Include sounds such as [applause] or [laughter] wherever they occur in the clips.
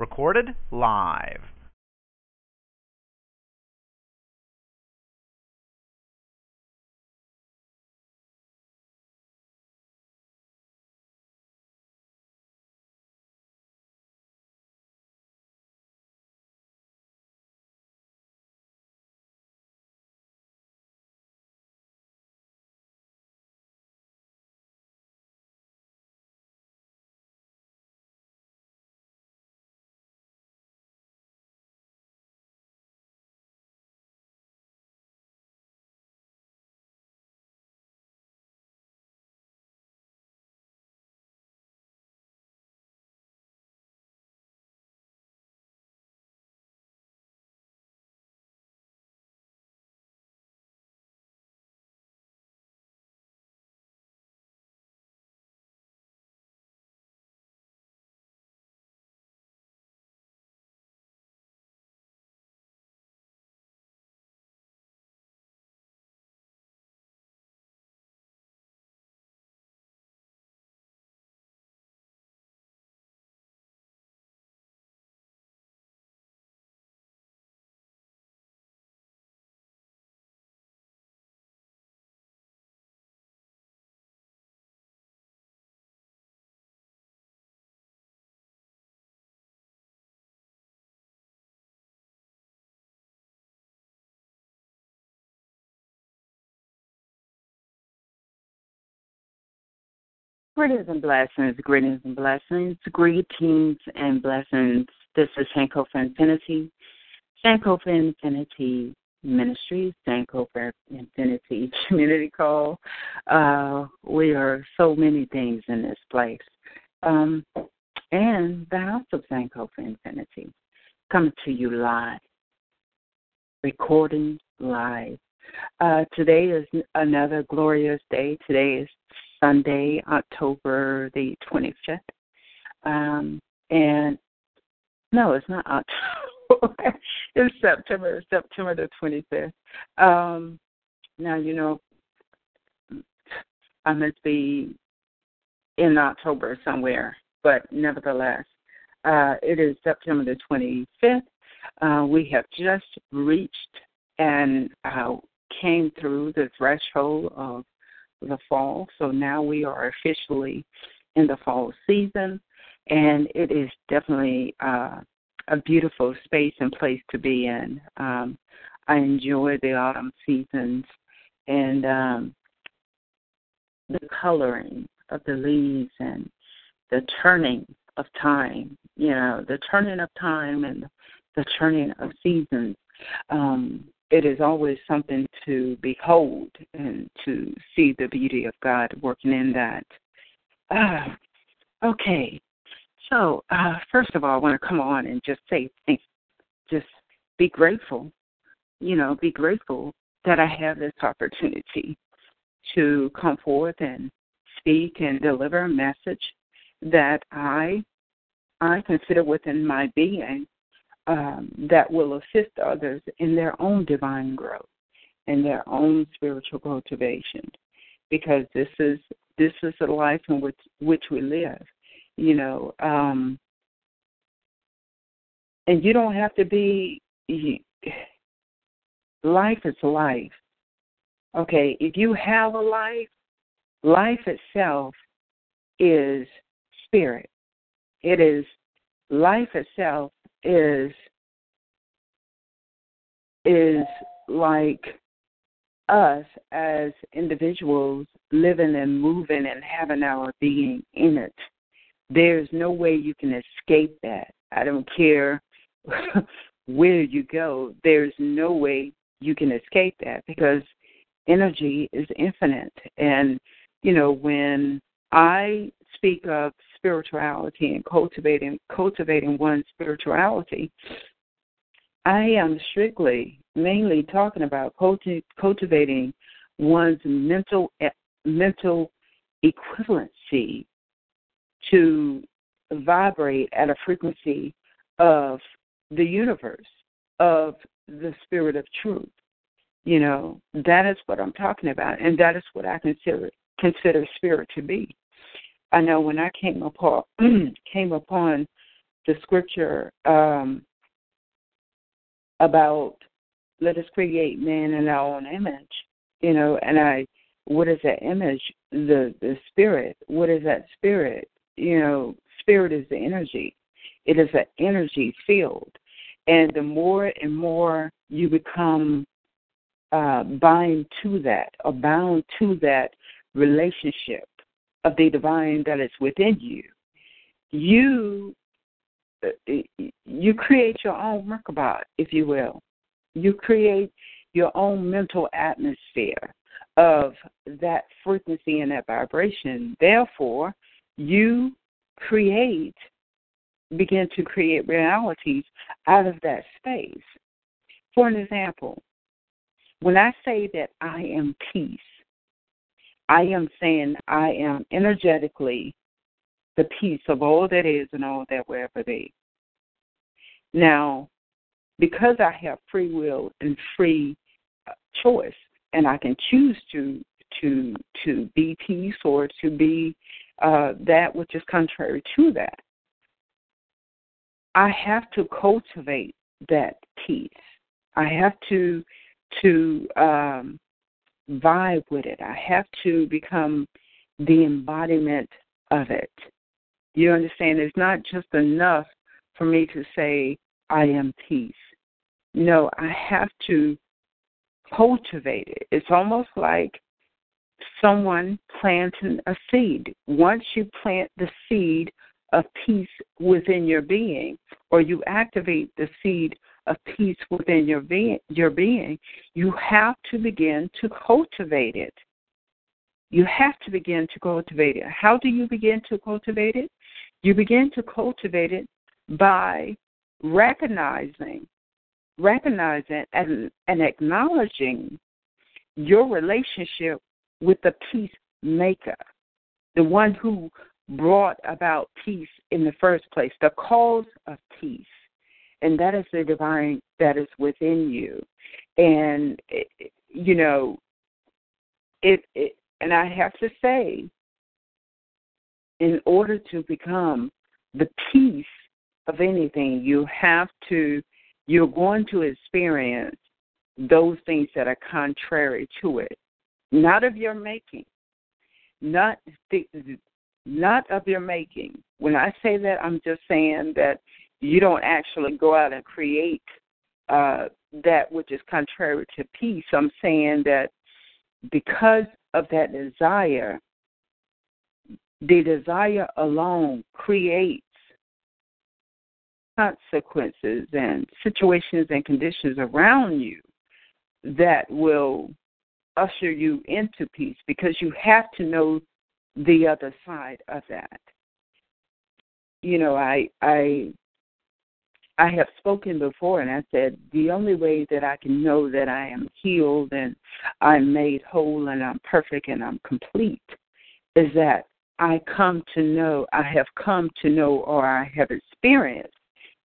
Recorded live. Greetings and blessings, greetings and blessings, greetings and blessings. This is Sankofa Infinity, Sankofa Infinity Ministries, Sankofa Infinity [laughs] Community Call. Uh, we are so many things in this place. Um, and the House of Sankofa Infinity coming to you live, recording live. Uh, today is another glorious day. Today is Sunday, October the 25th. Um, and no, it's not October. [laughs] it's September, September the 25th. Um, now, you know, I must be in October somewhere, but nevertheless, uh, it is September the 25th. Uh, we have just reached and uh, came through the threshold of the fall. So now we are officially in the fall season, and it is definitely uh, a beautiful space and place to be in. Um, I enjoy the autumn seasons and um, the coloring of the leaves and the turning of time. You know, the turning of time and the turning of seasons. Um, it is always something to behold and to see the beauty of God working in that. Uh, okay, so uh, first of all, I want to come on and just say thanks, just be grateful. You know, be grateful that I have this opportunity to come forth and speak and deliver a message that I I consider within my being um, that will assist others in their own divine growth and their own spiritual cultivation, because this is this is the life in which which we live, you know. Um, and you don't have to be. Life is life. Okay, if you have a life, life itself is spirit. It is life itself is is like us as individuals living and moving and having our being in it. There's no way you can escape that. I don't care [laughs] where you go, there's no way you can escape that because energy is infinite and you know, when I speak of spirituality and cultivating cultivating one's spirituality, I am strictly mainly talking about culti- cultivating one's mental mental equivalency to vibrate at a frequency of the universe, of the spirit of truth. You know, that is what I'm talking about, and that is what I consider consider spirit to be. I know when I came upon [clears throat] came upon the scripture um, about let us create man in our own image, you know, and I what is that image? The the spirit. What is that spirit? You know, spirit is the energy. It is an energy field. And the more and more you become uh, bind to that or bound to that relationship of the divine that is within you, you uh, you create your own Merkabah, if you will. You create your own mental atmosphere of that frequency and that vibration. Therefore, you create, begin to create realities out of that space. For an example, when I say that I am peace, I am saying I am energetically the peace of all that is and all that will ever be. Now, because I have free will and free uh, choice, and I can choose to to to be peace or to be uh, that which is contrary to that. I have to cultivate that peace. I have to to um, vibe with it. I have to become the embodiment of it. You understand? It's not just enough for me to say I am peace. No, I have to cultivate it. It's almost like someone planting a seed. Once you plant the seed of peace within your being, or you activate the seed of peace within your being, your being, you have to begin to cultivate it. You have to begin to cultivate it. How do you begin to cultivate it? You begin to cultivate it by recognizing, recognizing and, and acknowledging your relationship with the peacemaker, the one who brought about peace in the first place, the cause of peace. And that is the divine that is within you. And, you know, it, it and I have to say, in order to become the peace of anything, you have to, you're going to experience those things that are contrary to it not of your making, not the, not of your making. When I say that, I'm just saying that you don't actually go out and create uh, that which is contrary to peace. I'm saying that because of that desire, the desire alone creates consequences and situations and conditions around you that will usher you into peace because you have to know the other side of that. You know, I I I have spoken before and I said the only way that I can know that I am healed and I'm made whole and I'm perfect and I'm complete is that I come to know, I have come to know or I have experienced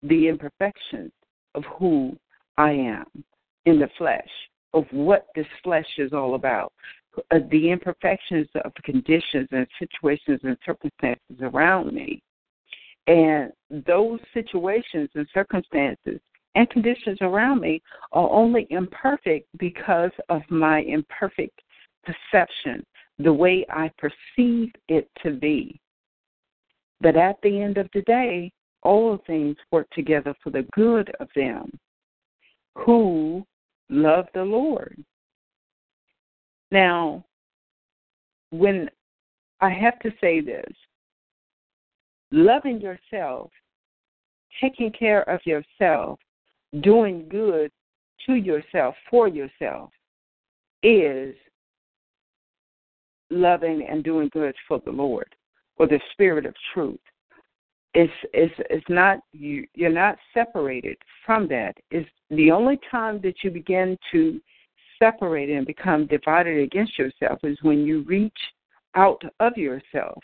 the imperfections of who I am in the flesh of what this flesh is all about, uh, the imperfections of conditions and situations and circumstances around me. And those situations and circumstances and conditions around me are only imperfect because of my imperfect perception, the way I perceive it to be. But at the end of the day, all things work together for the good of them who love the Lord. Now, when I have to say this, loving yourself, taking care of yourself, doing good to yourself, for yourself, is loving and doing good for the Lord or the spirit of truth. It's it's it's not you you're not separated from that. It's the only time that you begin to separate and become divided against yourself is when you reach out of yourself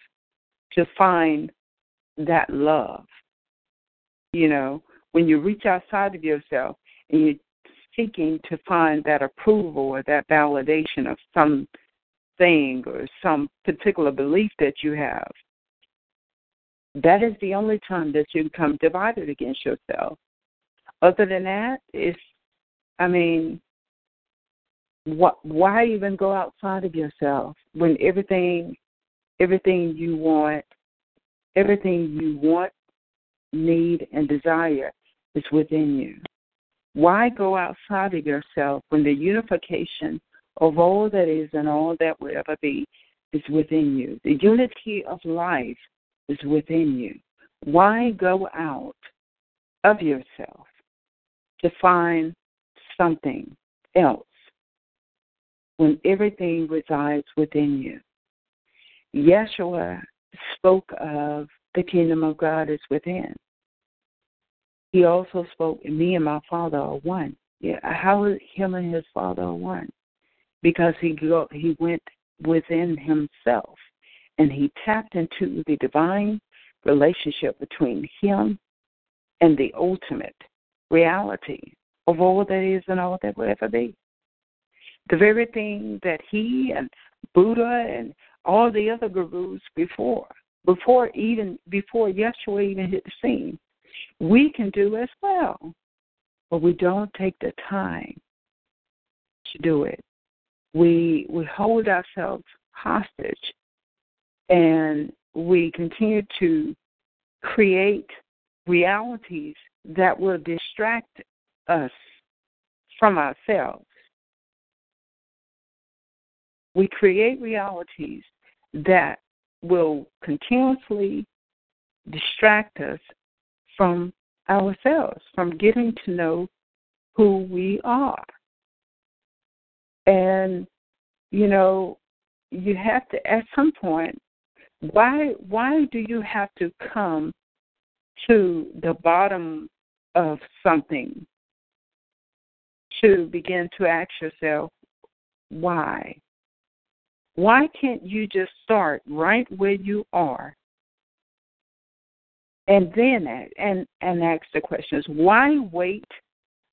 to find that love. You know, when you reach outside of yourself and you're seeking to find that approval or that validation of some thing or some particular belief that you have, that is the only time that you become divided against yourself. Other than that, it's, I mean, what, why even go outside of yourself when everything, everything you want, everything you want, need, and desire is within you? Why go outside of yourself when the unification of all that is and all that will ever be is within you? The unity of life is within you. Why go out of yourself to find something else when everything resides within you? Yeshua spoke of the kingdom of God is within. He also spoke, me and my Father are one. Yeah, how is him and his Father are one? Because he go, he went within himself and he tapped into the divine relationship between him and the ultimate reality of all that is and all that will ever be. The very thing that he and Buddha and all the other gurus before, before even before Yeshua even hit the scene, we can do as well. But we don't take the time to do it. We we hold ourselves hostage and we continue to create realities that will distract us from ourselves. We create realities that will continuously distract us from ourselves, from getting to know who we are. And, you know, you have to, at some point, why why do you have to come to the bottom of something to begin to ask yourself why why can't you just start right where you are? And then and and ask the questions why wait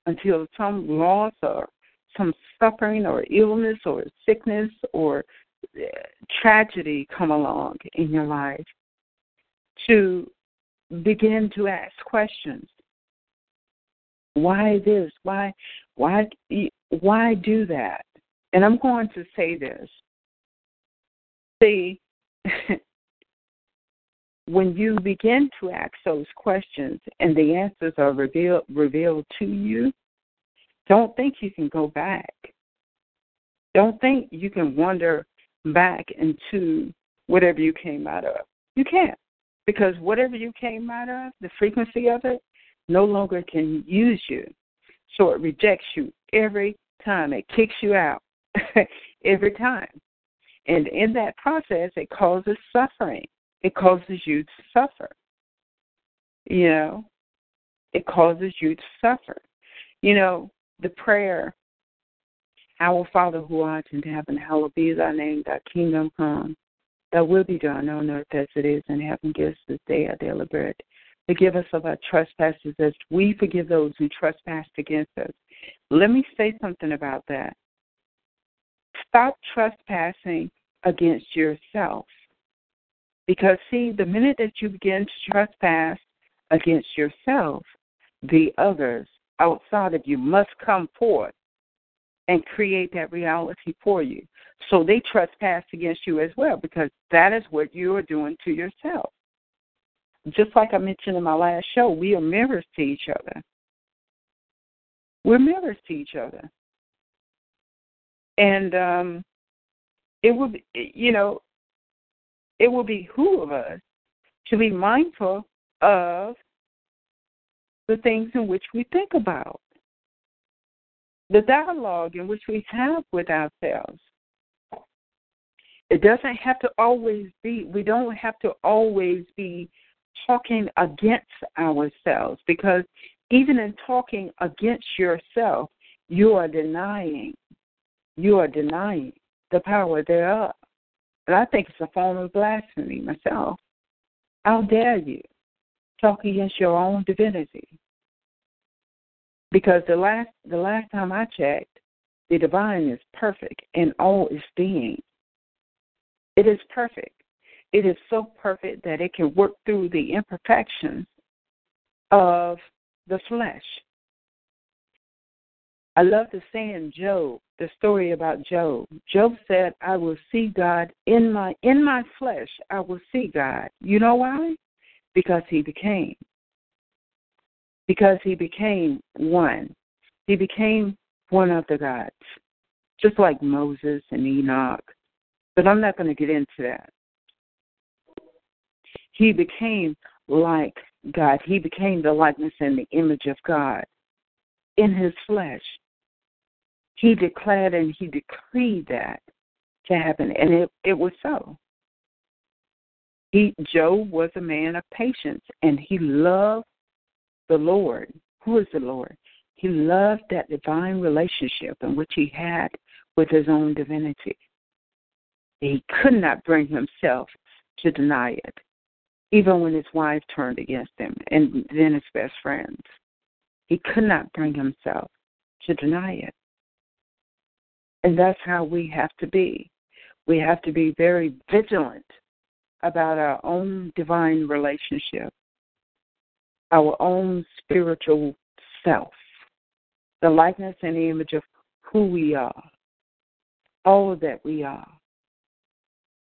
until some loss or some suffering or illness or sickness or uh, tragedy come along in your life to begin to ask questions? Why this? Why why why do that? And i'm going to say this see [laughs] when you begin to ask those questions and the answers are revealed revealed to you don't think you can go back don't think you can wander back into whatever you came out of. You can't. Because whatever you came out of, the frequency of it, no longer can use you. So it rejects you every time. It kicks you out [laughs] every time. And in that process, it causes suffering. It causes you to suffer. You know, it causes you to suffer. You know, the prayer our Father who art in heaven, hallowed be thy name, thy kingdom come. Thy will be done on earth as it is in heaven. Give us this day our daily bread. Forgive us of our trespasses as we forgive those who trespass against us. Let me say something about that. Stop trespassing against yourself. Because, see, the minute that you begin to trespass against yourself, the others outside of you must come forth and create that reality for you. So they trespass against you as well because that is what you are doing to yourself. Just like I mentioned in my last show, we are mirrors to each other. We're mirrors to each other. And um, it would, you know, it will behoove us to be mindful of the things in which we think about the dialogue in which we have with ourselves. It doesn't have to always be, we don't have to always be talking against ourselves because even in talking against yourself, you are denying, you are denying the power thereof. And I think it's a form of blasphemy myself. How dare you talk against your own divinity? Because the last the last time I checked, the divine is perfect in all its being. It is perfect. It is so perfect that it can work through the imperfections of the flesh. I love the saying Job, the story about Job. Job said, I will see God in my in my flesh, I will see God. You know why? Because he became. Because he became one. He became one of the gods. Just like Moses and Enoch. But I'm not going to get into that. He became like God. He became the likeness and the image of God in his flesh. He declared and he decreed that to happen, and it, it was so. He Job was a man of patience, and he loved the Lord. Who is the Lord? He loved that divine relationship in which he had with his own divinity. He could not bring himself to deny it, even when his wife turned against him and then his best friends. He could not bring himself to deny it. And that's how we have to be. We have to be very vigilant about our own divine relationship, our own spiritual self, the likeness and the image of who we are, all that we are.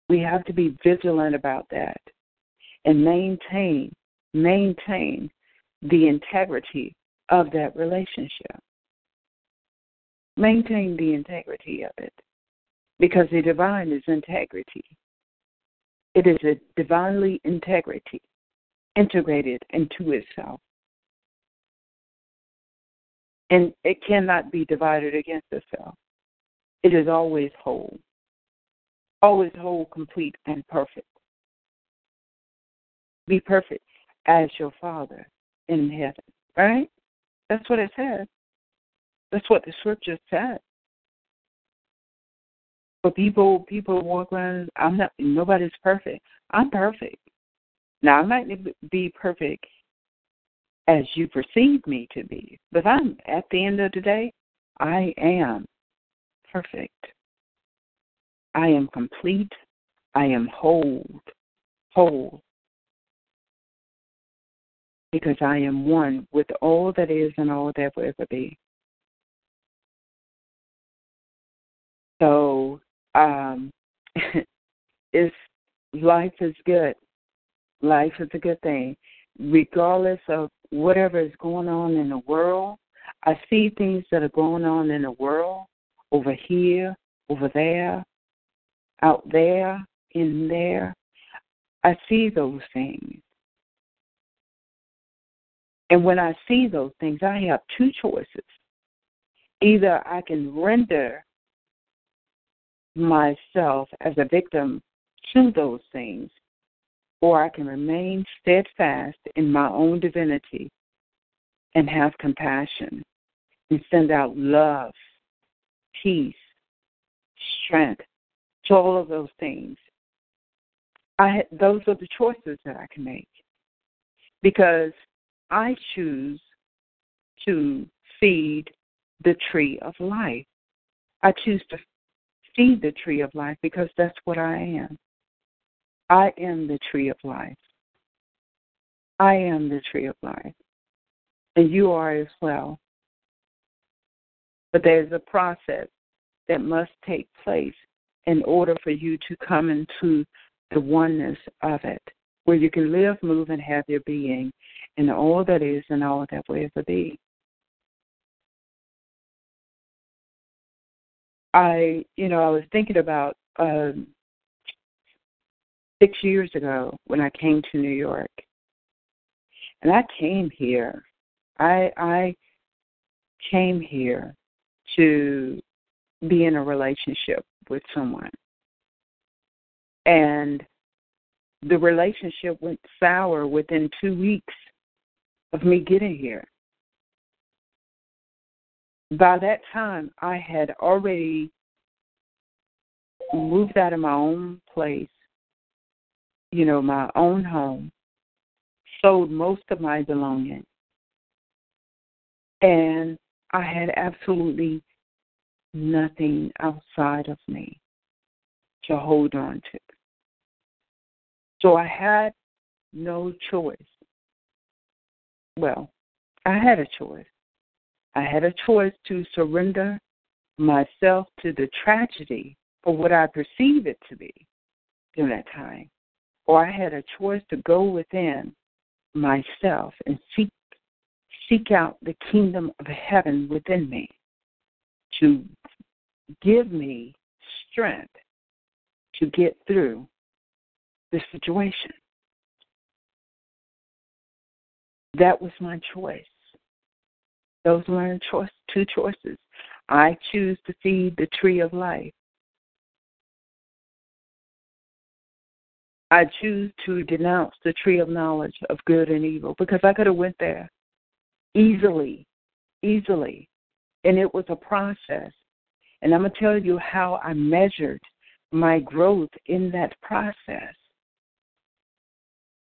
We have to be vigilant about that and maintain maintain the integrity of that relationship. Maintain the integrity of it because the divine is integrity. It is a divinely integrity integrated into itself. And it cannot be divided against itself. It is always whole, always whole, complete, and perfect. Be perfect as your Father in heaven, right? That's what it says. That's what the scripture said. But people, people walk around. I'm not. Nobody's perfect. I'm perfect. Now I might be perfect as you perceive me to be, but I'm at the end of the day, I am perfect. I am complete. I am whole, whole, because I am one with all that is and all that will ever be. So um, [laughs] life is good. Life is a good thing, regardless of whatever is going on in the world. I see things that are going on in the world over here, over there, out there, in there. I see those things. And when I see those things, I have two choices. Either I can render myself as a victim to those things, or I can remain steadfast in my own divinity and have compassion and send out love, peace, strength to all of those things. I those are the choices that I can make because I choose to feed the tree of life. I choose to feed the tree of life because that's what I am. I am the tree of life. I am the tree of life. And you are as well. But there's a process that must take place in order for you to come into the oneness of it, where you can live, move, and have your being in all that is and all that will ever be. I, you know, I was thinking about um, six years ago when I came to New York, and I came here. I I came here to be in a relationship with someone. And the relationship went sour within two weeks of me getting here. By that time, I had already moved out of my own place, you know, my own home, sold most of my belongings, and I had absolutely nothing outside of me to hold on to. So I had no choice. Well, I had a choice. I had a choice to surrender myself to the tragedy for what I perceive it to be during that time. Or I had a choice to go within myself and seek seek out the kingdom of heaven within me to give me strength to get through the situation. That was my choice. Those were choice, two choices. I choose to feed the tree of life. I choose to denounce the tree of knowledge of good and evil because I could have went there easily, easily, and it was a process. And I'm gonna tell you how I measured my growth in that process.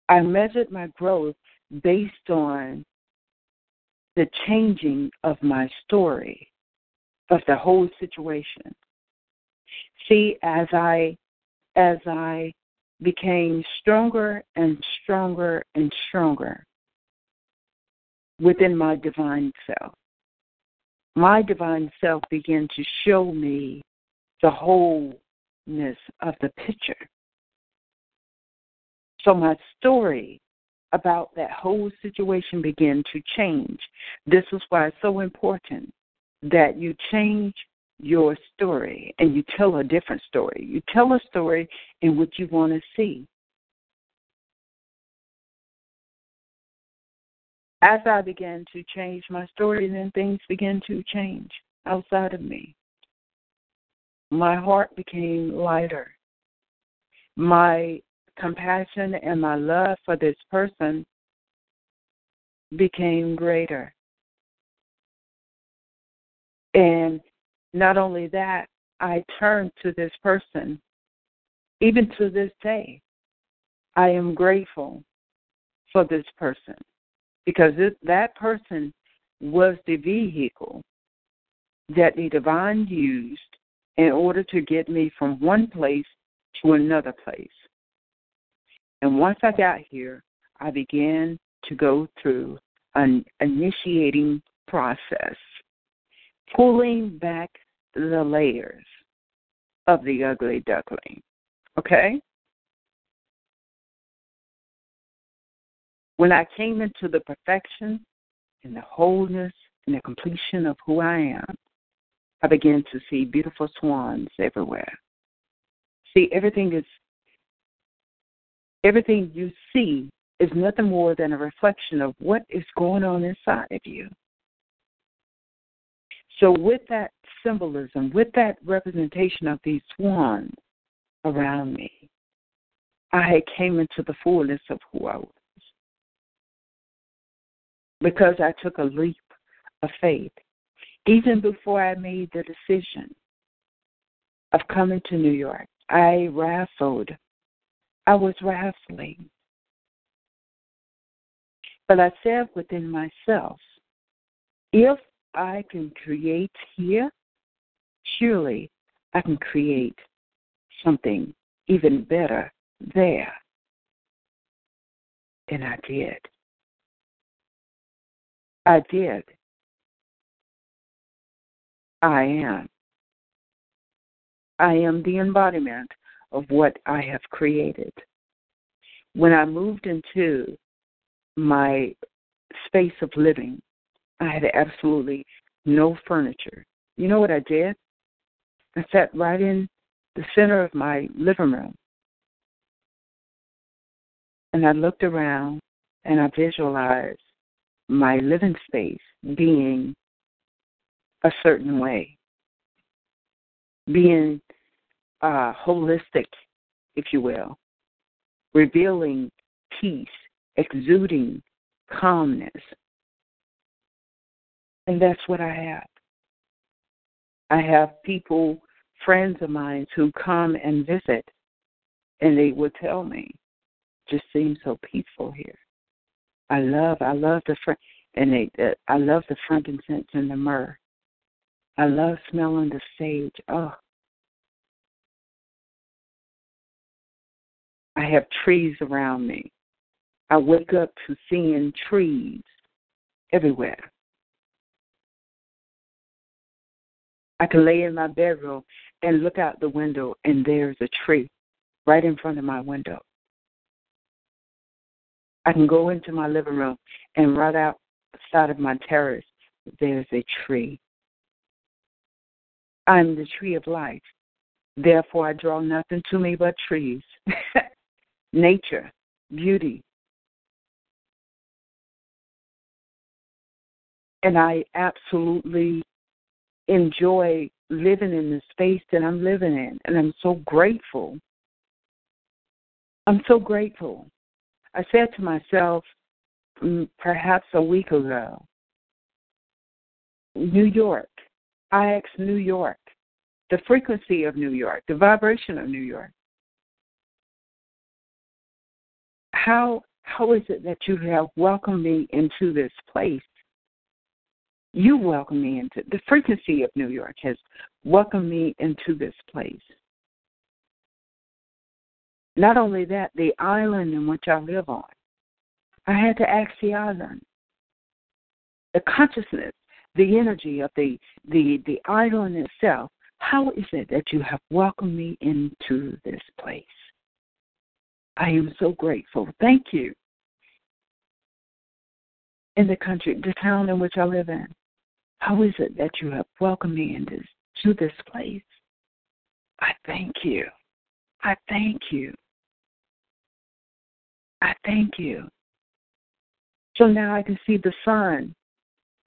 I measured my growth based on the changing of my story, of the whole situation. See, as I as I became stronger and stronger and stronger within my divine self. My divine self began to show me the wholeness of the picture. So my story about that whole situation began to change. This is why it's so important that you change your story and you tell a different story. You tell a story in which you want to see. As I began to change my story, then things began to change outside of me. My heart became lighter. My compassion and my love for this person became greater. And not only that, I turned to this person. Even to this day, I am grateful for this person because it, that person was the vehicle that the divine used in order to get me from one place to another place. And once I got here, I began to go through an initiating process, pulling back the layers of the ugly duckling. Okay? When I came into the perfection and the wholeness and the completion of who I am, I began to see beautiful swans everywhere. See, everything is everything you see is nothing more than a reflection of what is going on inside of you. So, with that symbolism, with that representation of these swans around me, I came into the fullness of who I was. Because I took a leap of faith, even before I made the decision of coming to New York, I wrestled I was wrestling. But I said within myself, if I can create here, surely I can create something even better there. And I did. I did. I am. I am the embodiment of what I have created. When I moved into my space of living, I had absolutely no furniture. You know what I did? I sat right in the center of my living room. And I looked around and I visualized my living space being a certain way, being uh, holistic if you will, revealing peace, exuding calmness. And that's what I have. I have people, friends of mine, who come and visit, and they would tell me, just seems so peaceful here. I love, I love the front, and they, uh, I love the frankincense and the myrrh. I love smelling the sage. Oh, I have trees around me. I wake up to seeing trees everywhere. I can lay in my bedroom and look out the window, and there's a tree right in front of my window. I can go into my living room and right outside of my terrace, there's a tree. I'm the tree of life. Therefore, I draw nothing to me but trees, [laughs] nature, beauty. And I absolutely enjoy living in the space that I'm living in. And I'm so grateful. I'm so grateful. I said to myself, mm, perhaps a week ago, New York. I asked New York, the frequency of New York, the vibration of New York. How how is it that you have welcomed me into this place you welcome me into the frequency of New York has welcomed me into this place. Not only that, the island in which I live on, I had to ask the island. The consciousness, the energy of the the the island itself. How is it that you have welcomed me into this place? I am so grateful. Thank you. In the country, the town in which I live in, how is it that you have welcomed me into to this place? I thank you. I thank you. I thank you. So now I can see the sun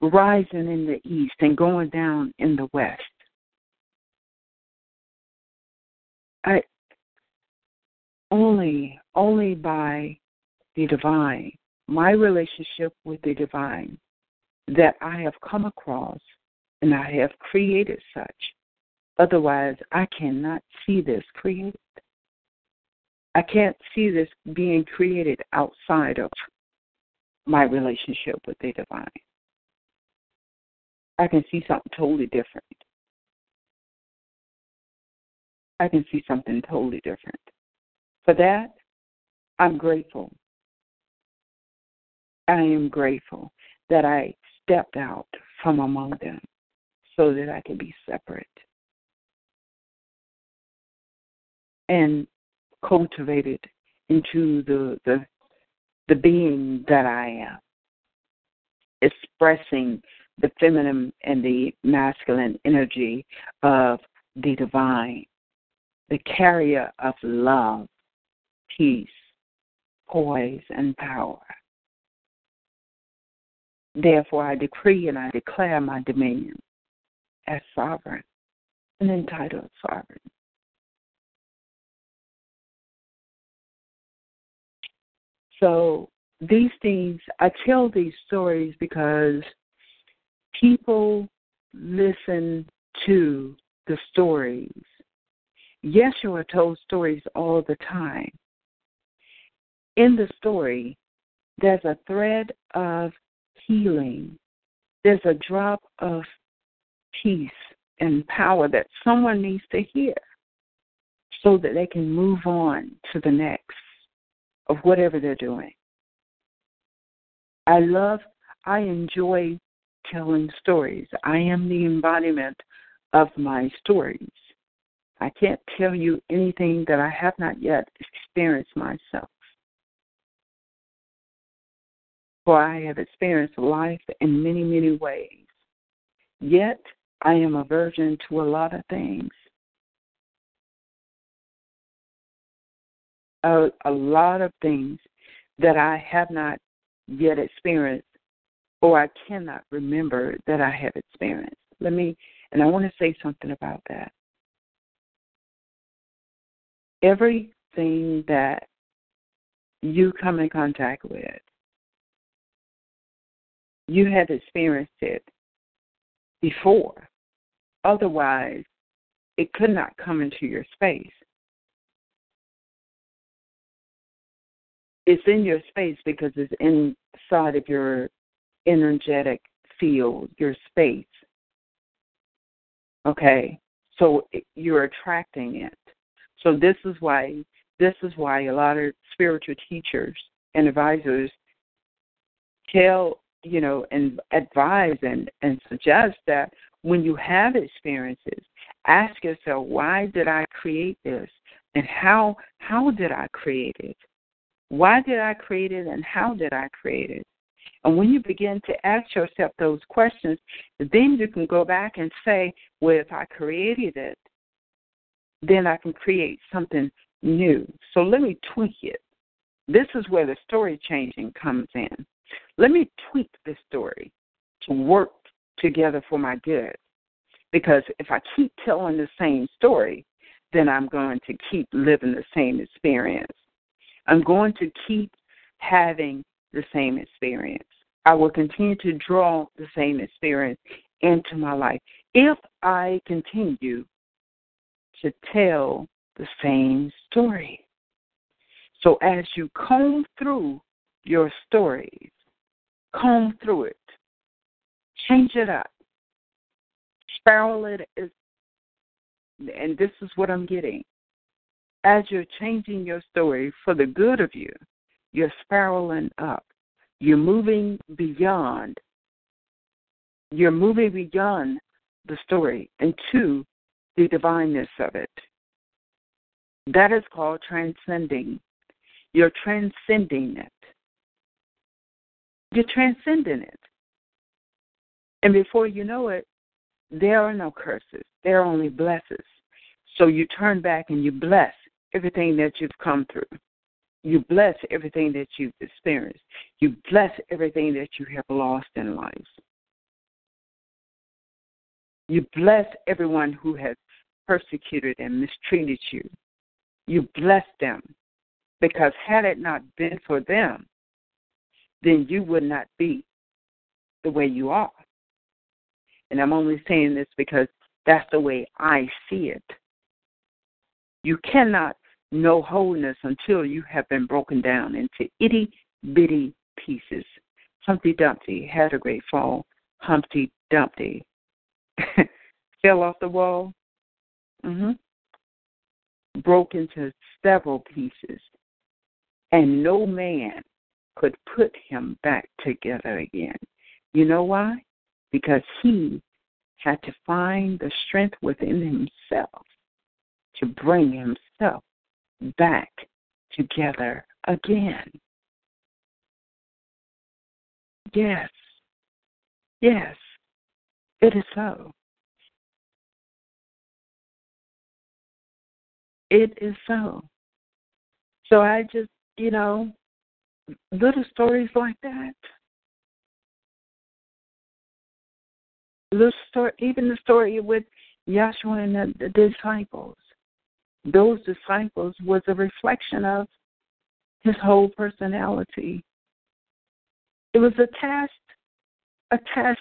rising in the east and going down in the west. I only only by the divine, my relationship with the divine that I have come across and I have created such. Otherwise, I cannot see this created. I can't see this being created outside of my relationship with the divine. I can see something totally different. I can see something totally different. For that, I'm grateful. I am grateful that I stepped out from among them so that I could be separate and cultivated into the the the being that I am, expressing the feminine and the masculine energy of the divine, the carrier of love, peace, poise, and power. Therefore, I decree and I declare my dominion as sovereign and entitled sovereign. So, these things, I tell these stories because people listen to the stories. Yeshua told stories all the time. In the story, there's a thread of healing. There's a drop of peace and power that someone needs to hear so that they can move on to the next of whatever they're doing. I love, I enjoy telling stories. I am the embodiment of my stories. I can't tell you anything that I have not yet experienced myself for I have experienced life in many, many ways. Yet, I am a virgin to a lot of things. A, a lot of things that I have not yet experienced or I cannot remember that I have experienced. Let me, and I want to say something about that. Everything that you come in contact with, you have experienced it before. Otherwise, it could not come into your space. It's in your space because it's inside of your energetic field, your space. Okay? So you're attracting it. So this is why this is why a lot of spiritual teachers and advisors tell you know and advise and and suggest that when you have experiences ask yourself why did i create this? And how how did i create it? Why did i create it and how did i create it? And when you begin to ask yourself those questions then you can go back and say well if i created it then i can create something new. So let me tweak it. This is where the story changing comes in let me tweak this story to work together for my good. Because if I keep telling the same story, then I'm going to keep living the same experience. I'm going to keep having the same experience. I will continue to draw the same experience into my life if I continue to tell the same story. So as you comb through your stories, comb through it, change it up, spiral it is, and this is what I'm getting. As you're changing your story for the good of you, you're spiraling up. You're moving beyond. You're moving beyond the story into the divineness of it. That is called transcending. You're transcending it. You're transcending it. And before you know it, there are no curses. There are only blessings. So you turn back and you bless everything that you've come through. You bless everything that you've experienced. You bless everything that you have lost in life. You bless everyone who has persecuted and mistreated you. You bless them because had it not been for them, then you would not be the way you are. And I'm only saying this because that's the way I see it. You cannot know wholeness until you have been broken down into itty bitty pieces. Humpty Dumpty had a great fall. Humpty Dumpty [laughs] fell off the wall. Mm-hmm. Broke into several pieces. And no man could put him back together again. You know why? Because he had to find the strength within himself to bring himself back together again. Yes. Yes. It is so. It is so. So I just, you know, little stories like that. Little story, even the story with Yahshua and the, the disciples. Those disciples was a reflection of his whole personality. It was a test, a test.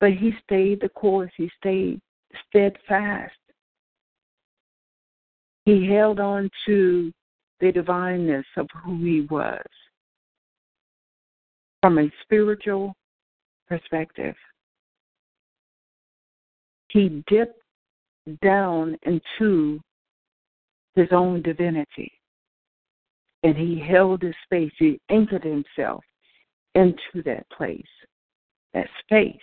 But he stayed the course. He stayed steadfast. He held on to the divineness of who he was from a spiritual perspective. He dipped down into his own divinity and he held his space. He anchored himself into that place, that space.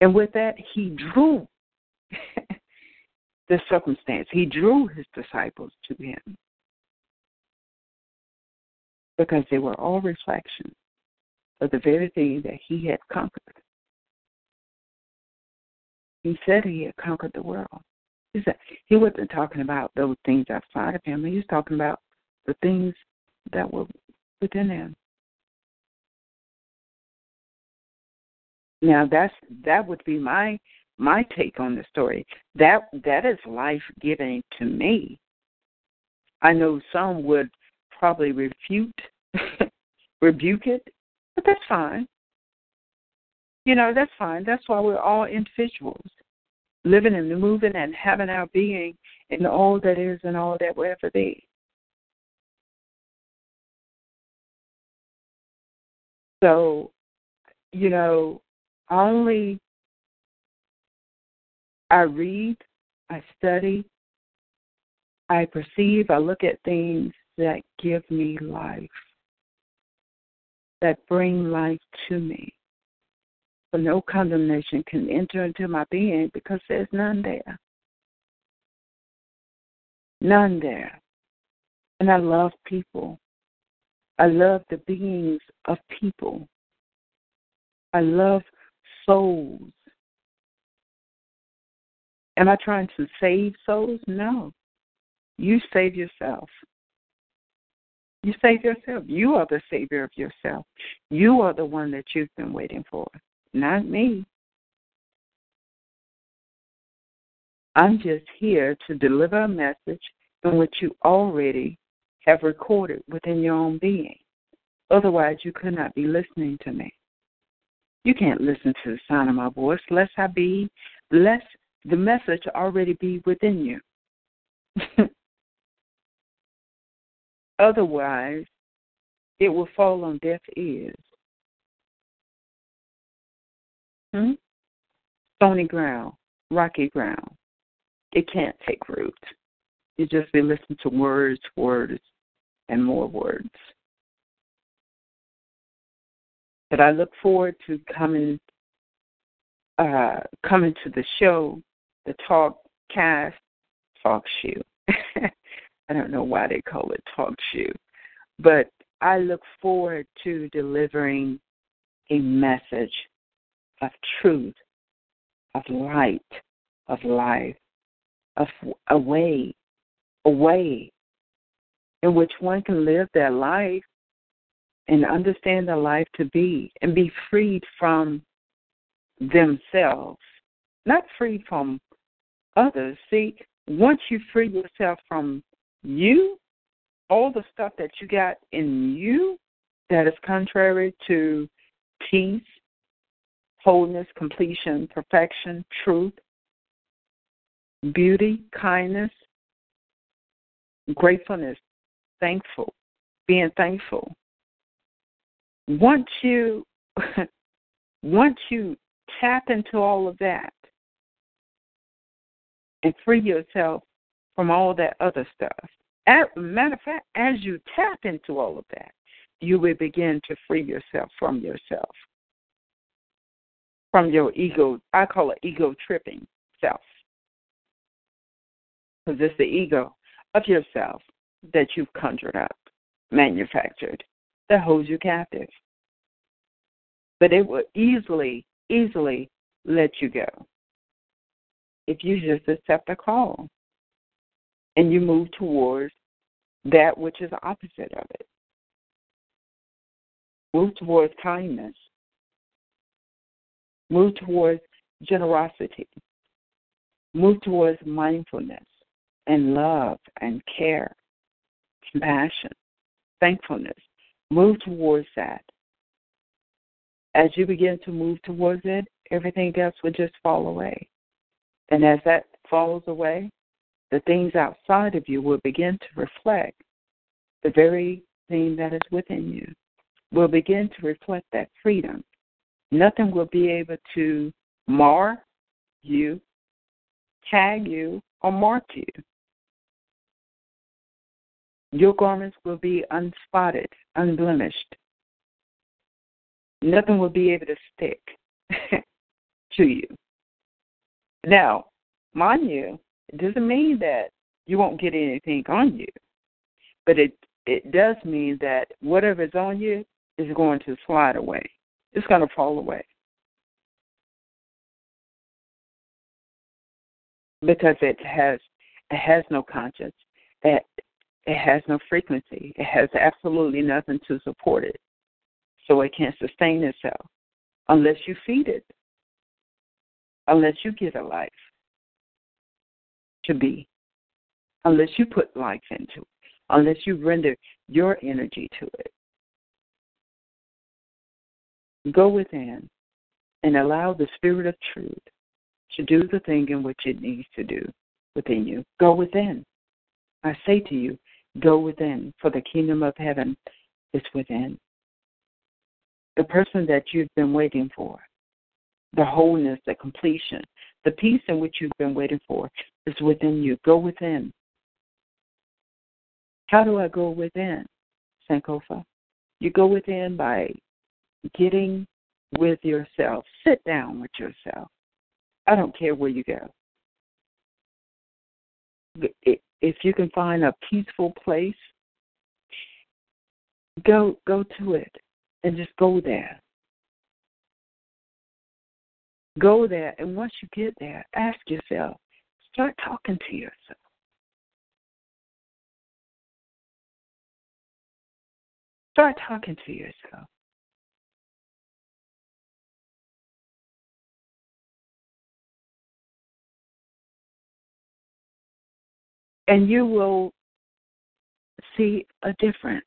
And with that, he drew [laughs] the circumstance. He drew his disciples to him because they were all reflections of the very thing that he had conquered. He said he had conquered the world. He said he wasn't talking about those things outside of him. He was talking about the things that were within him. Now that's that would be my my take on the story. That that is life giving to me. I know some would probably refute, [laughs] rebuke it, but that's fine. You know, that's fine. That's why we're all individuals, living and moving and having our being in all that is and all that will ever be. So, you know, only I read, I study, I perceive, I look at things that give me life, that bring life to me. For no condemnation can enter into my being because there's none there. None there. And I love people. I love the beings of people. I love souls. Am I trying to save souls? No. You save yourself. You save yourself. You are the savior of yourself. You are the one that you've been waiting for, not me. I'm just here to deliver a message in which you already have recorded within your own being. Otherwise, you could not be listening to me. You can't listen to the sound of my voice lest I be, lest the message already be within you. [laughs] Otherwise, it will fall on deaf ears. Hmm? Stony ground, rocky ground. It can't take root. You just be listening to words, words, and more words. But I look forward to coming uh, coming to the show, the talk cast talk show. [laughs] I don't know why they call it talk show, but I look forward to delivering a message of truth, of light, of life, of a way, a way in which one can live their life and understand their life to be and be freed from themselves, not freed from others. See, once you free yourself from you, all the stuff that you got in you that is contrary to peace, wholeness, completion, perfection, truth, beauty, kindness, gratefulness, thankful, being thankful. Once you [laughs] once you tap into all of that and free yourself from all that other stuff. As, matter of fact, as you tap into all of that, you will begin to free yourself from yourself, from your ego. I call it ego tripping self. Because it's the ego of yourself that you've conjured up, manufactured, that holds you captive. But it will easily, easily let you go if you just accept a call and you move towards that which is opposite of it. Move towards kindness. Move towards generosity. Move towards mindfulness and love and care, compassion, thankfulness. Move towards that. As you begin to move towards it, everything else will just fall away. And as that falls away, the things outside of you will begin to reflect the very thing that is within you, will begin to reflect that freedom. Nothing will be able to mar you, tag you, or mark you. Your garments will be unspotted, unblemished. Nothing will be able to stick [laughs] to you. Now, mind you, it doesn't mean that you won't get anything on you, but it it does mean that whatever's on you is going to slide away. It's going to fall away. Because it has it has no conscience. It it has no frequency. It has absolutely nothing to support it. So it can't sustain itself unless you feed it unless you get a life to be, unless you put life into it, unless you render your energy to it. Go within and allow the Spirit of truth to do the thing in which it needs to do within you. Go within. I say to you, go within, for the kingdom of heaven is within. The person that you've been waiting for, the wholeness, the completion, the peace in which you've been waiting for is within you. Go within. How do I go within, Sankofa? You go within by getting with yourself. Sit down with yourself. I don't care where you go. If you can find a peaceful place, go go to it and just go there. Go there, and once you get there, ask yourself, start talking to yourself. Start talking to yourself. And you will see a difference.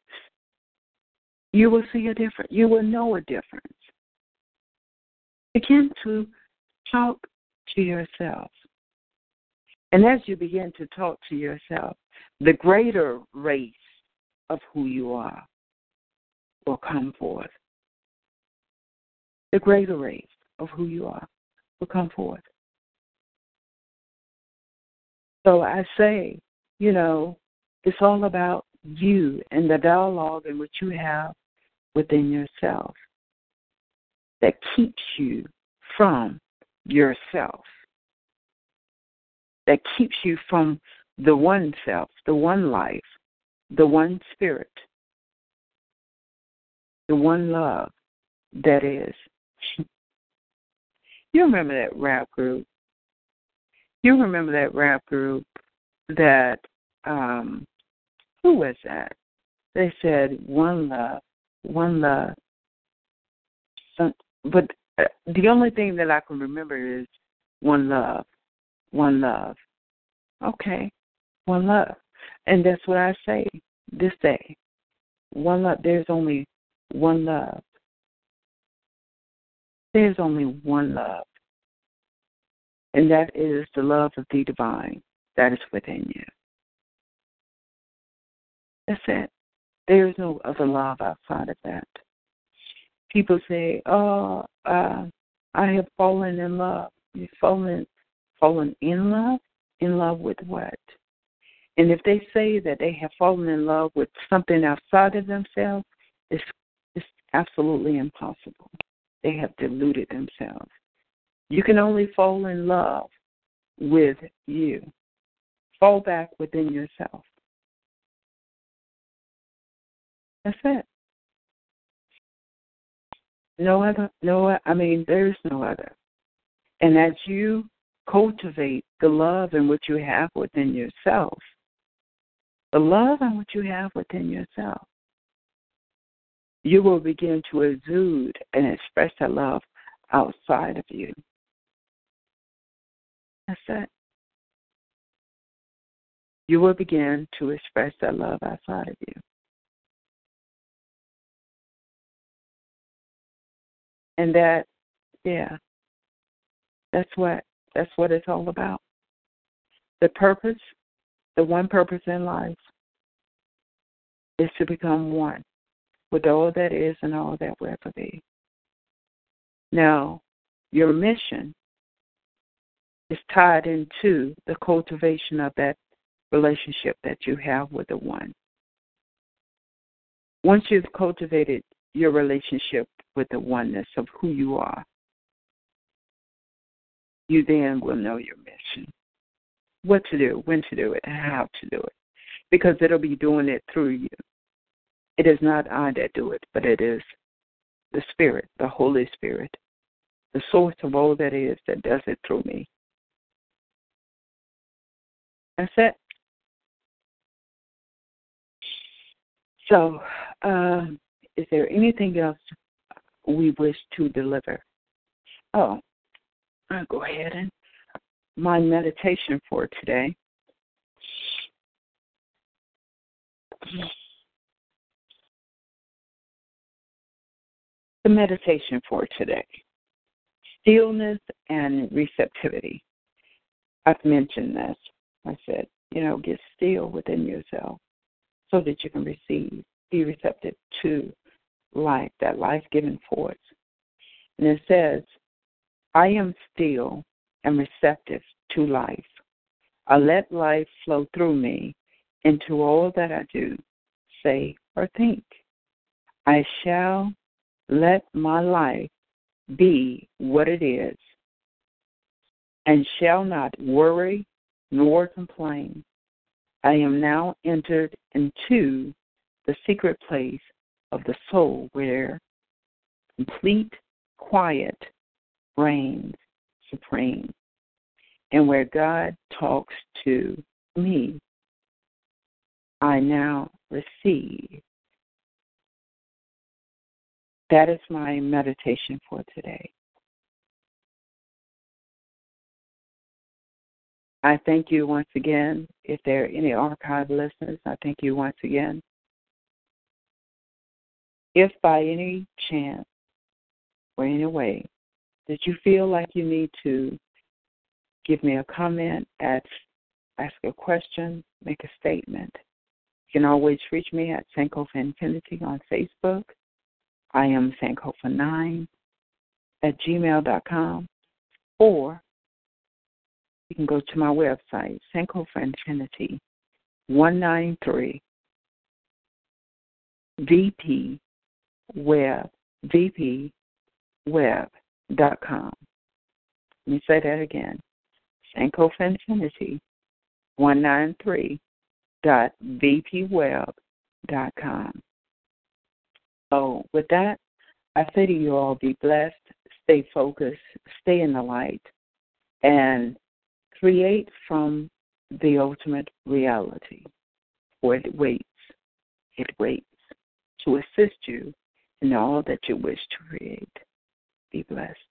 You will see a difference. You will know a difference. Begin to talk to yourself. And as you begin to talk to yourself, the greater race of who you are will come forth. The greater race of who you are will come forth. So I say, you know, it's all about you and the dialogue in which you have within yourself that keeps you from yourself, that keeps you from the one self, the one life, the one spirit, the one love that is. You remember that rap group? You remember that rap group that um who was that? They said one love, one love. But the only thing that I can remember is one love, one love. Okay, one love, and that's what I say this day. One love. There's only one love. There's only one love, and that is the love of the divine that is within you. That's it. There is no other love outside of that. People say, "Oh, uh, I have fallen in love." You've fallen, fallen in love. In love with what? And if they say that they have fallen in love with something outside of themselves, it's, it's absolutely impossible. They have deluded themselves. You can only fall in love with you. Fall back within yourself. That's it. No other, no, I mean, there's no other. And as you cultivate the love in which you have within yourself, the love in which you have within yourself, you will begin to exude and express that love outside of you. That's it. You will begin to express that love outside of you. And that yeah that's what that's what it's all about. The purpose the one purpose in life is to become one with all that is and all that will ever be. Now your mission is tied into the cultivation of that relationship that you have with the one. Once you've cultivated your relationship with the oneness of who you are, you then will know your mission. What to do, when to do it, and how to do it. Because it'll be doing it through you. It is not I that do it, but it is the Spirit, the Holy Spirit, the source of all that is that does it through me. That's it. So, uh, is there anything else we wish to deliver? Oh, I'll go ahead and my meditation for today. The meditation for today stillness and receptivity. I've mentioned this. I said, you know, get still within yourself so that you can receive, be receptive to life, that life giving force. And it says, I am still and receptive to life. I let life flow through me into all that I do, say, or think. I shall let my life be what it is, and shall not worry nor complain. I am now entered into the secret place of the soul where complete quiet reigns supreme and where God talks to me. I now receive. That is my meditation for today. I thank you once again. If there are any archive listeners, I thank you once again. If by any chance or any way that you feel like you need to give me a comment, ask, ask a question, make a statement, you can always reach me at Sankofa Infinity on Facebook. I am Sankofa9 at gmail.com or you can go to my website, Sankofa Infinity 193 VP Web VP Web.com. Let me say that again. Sankofa Infinity 193 dot vpweb.com. So with that, I say to you all be blessed, stay focused, stay in the light, and create from the ultimate reality. For it waits, it waits to assist you in all that you wish to create. Be blessed.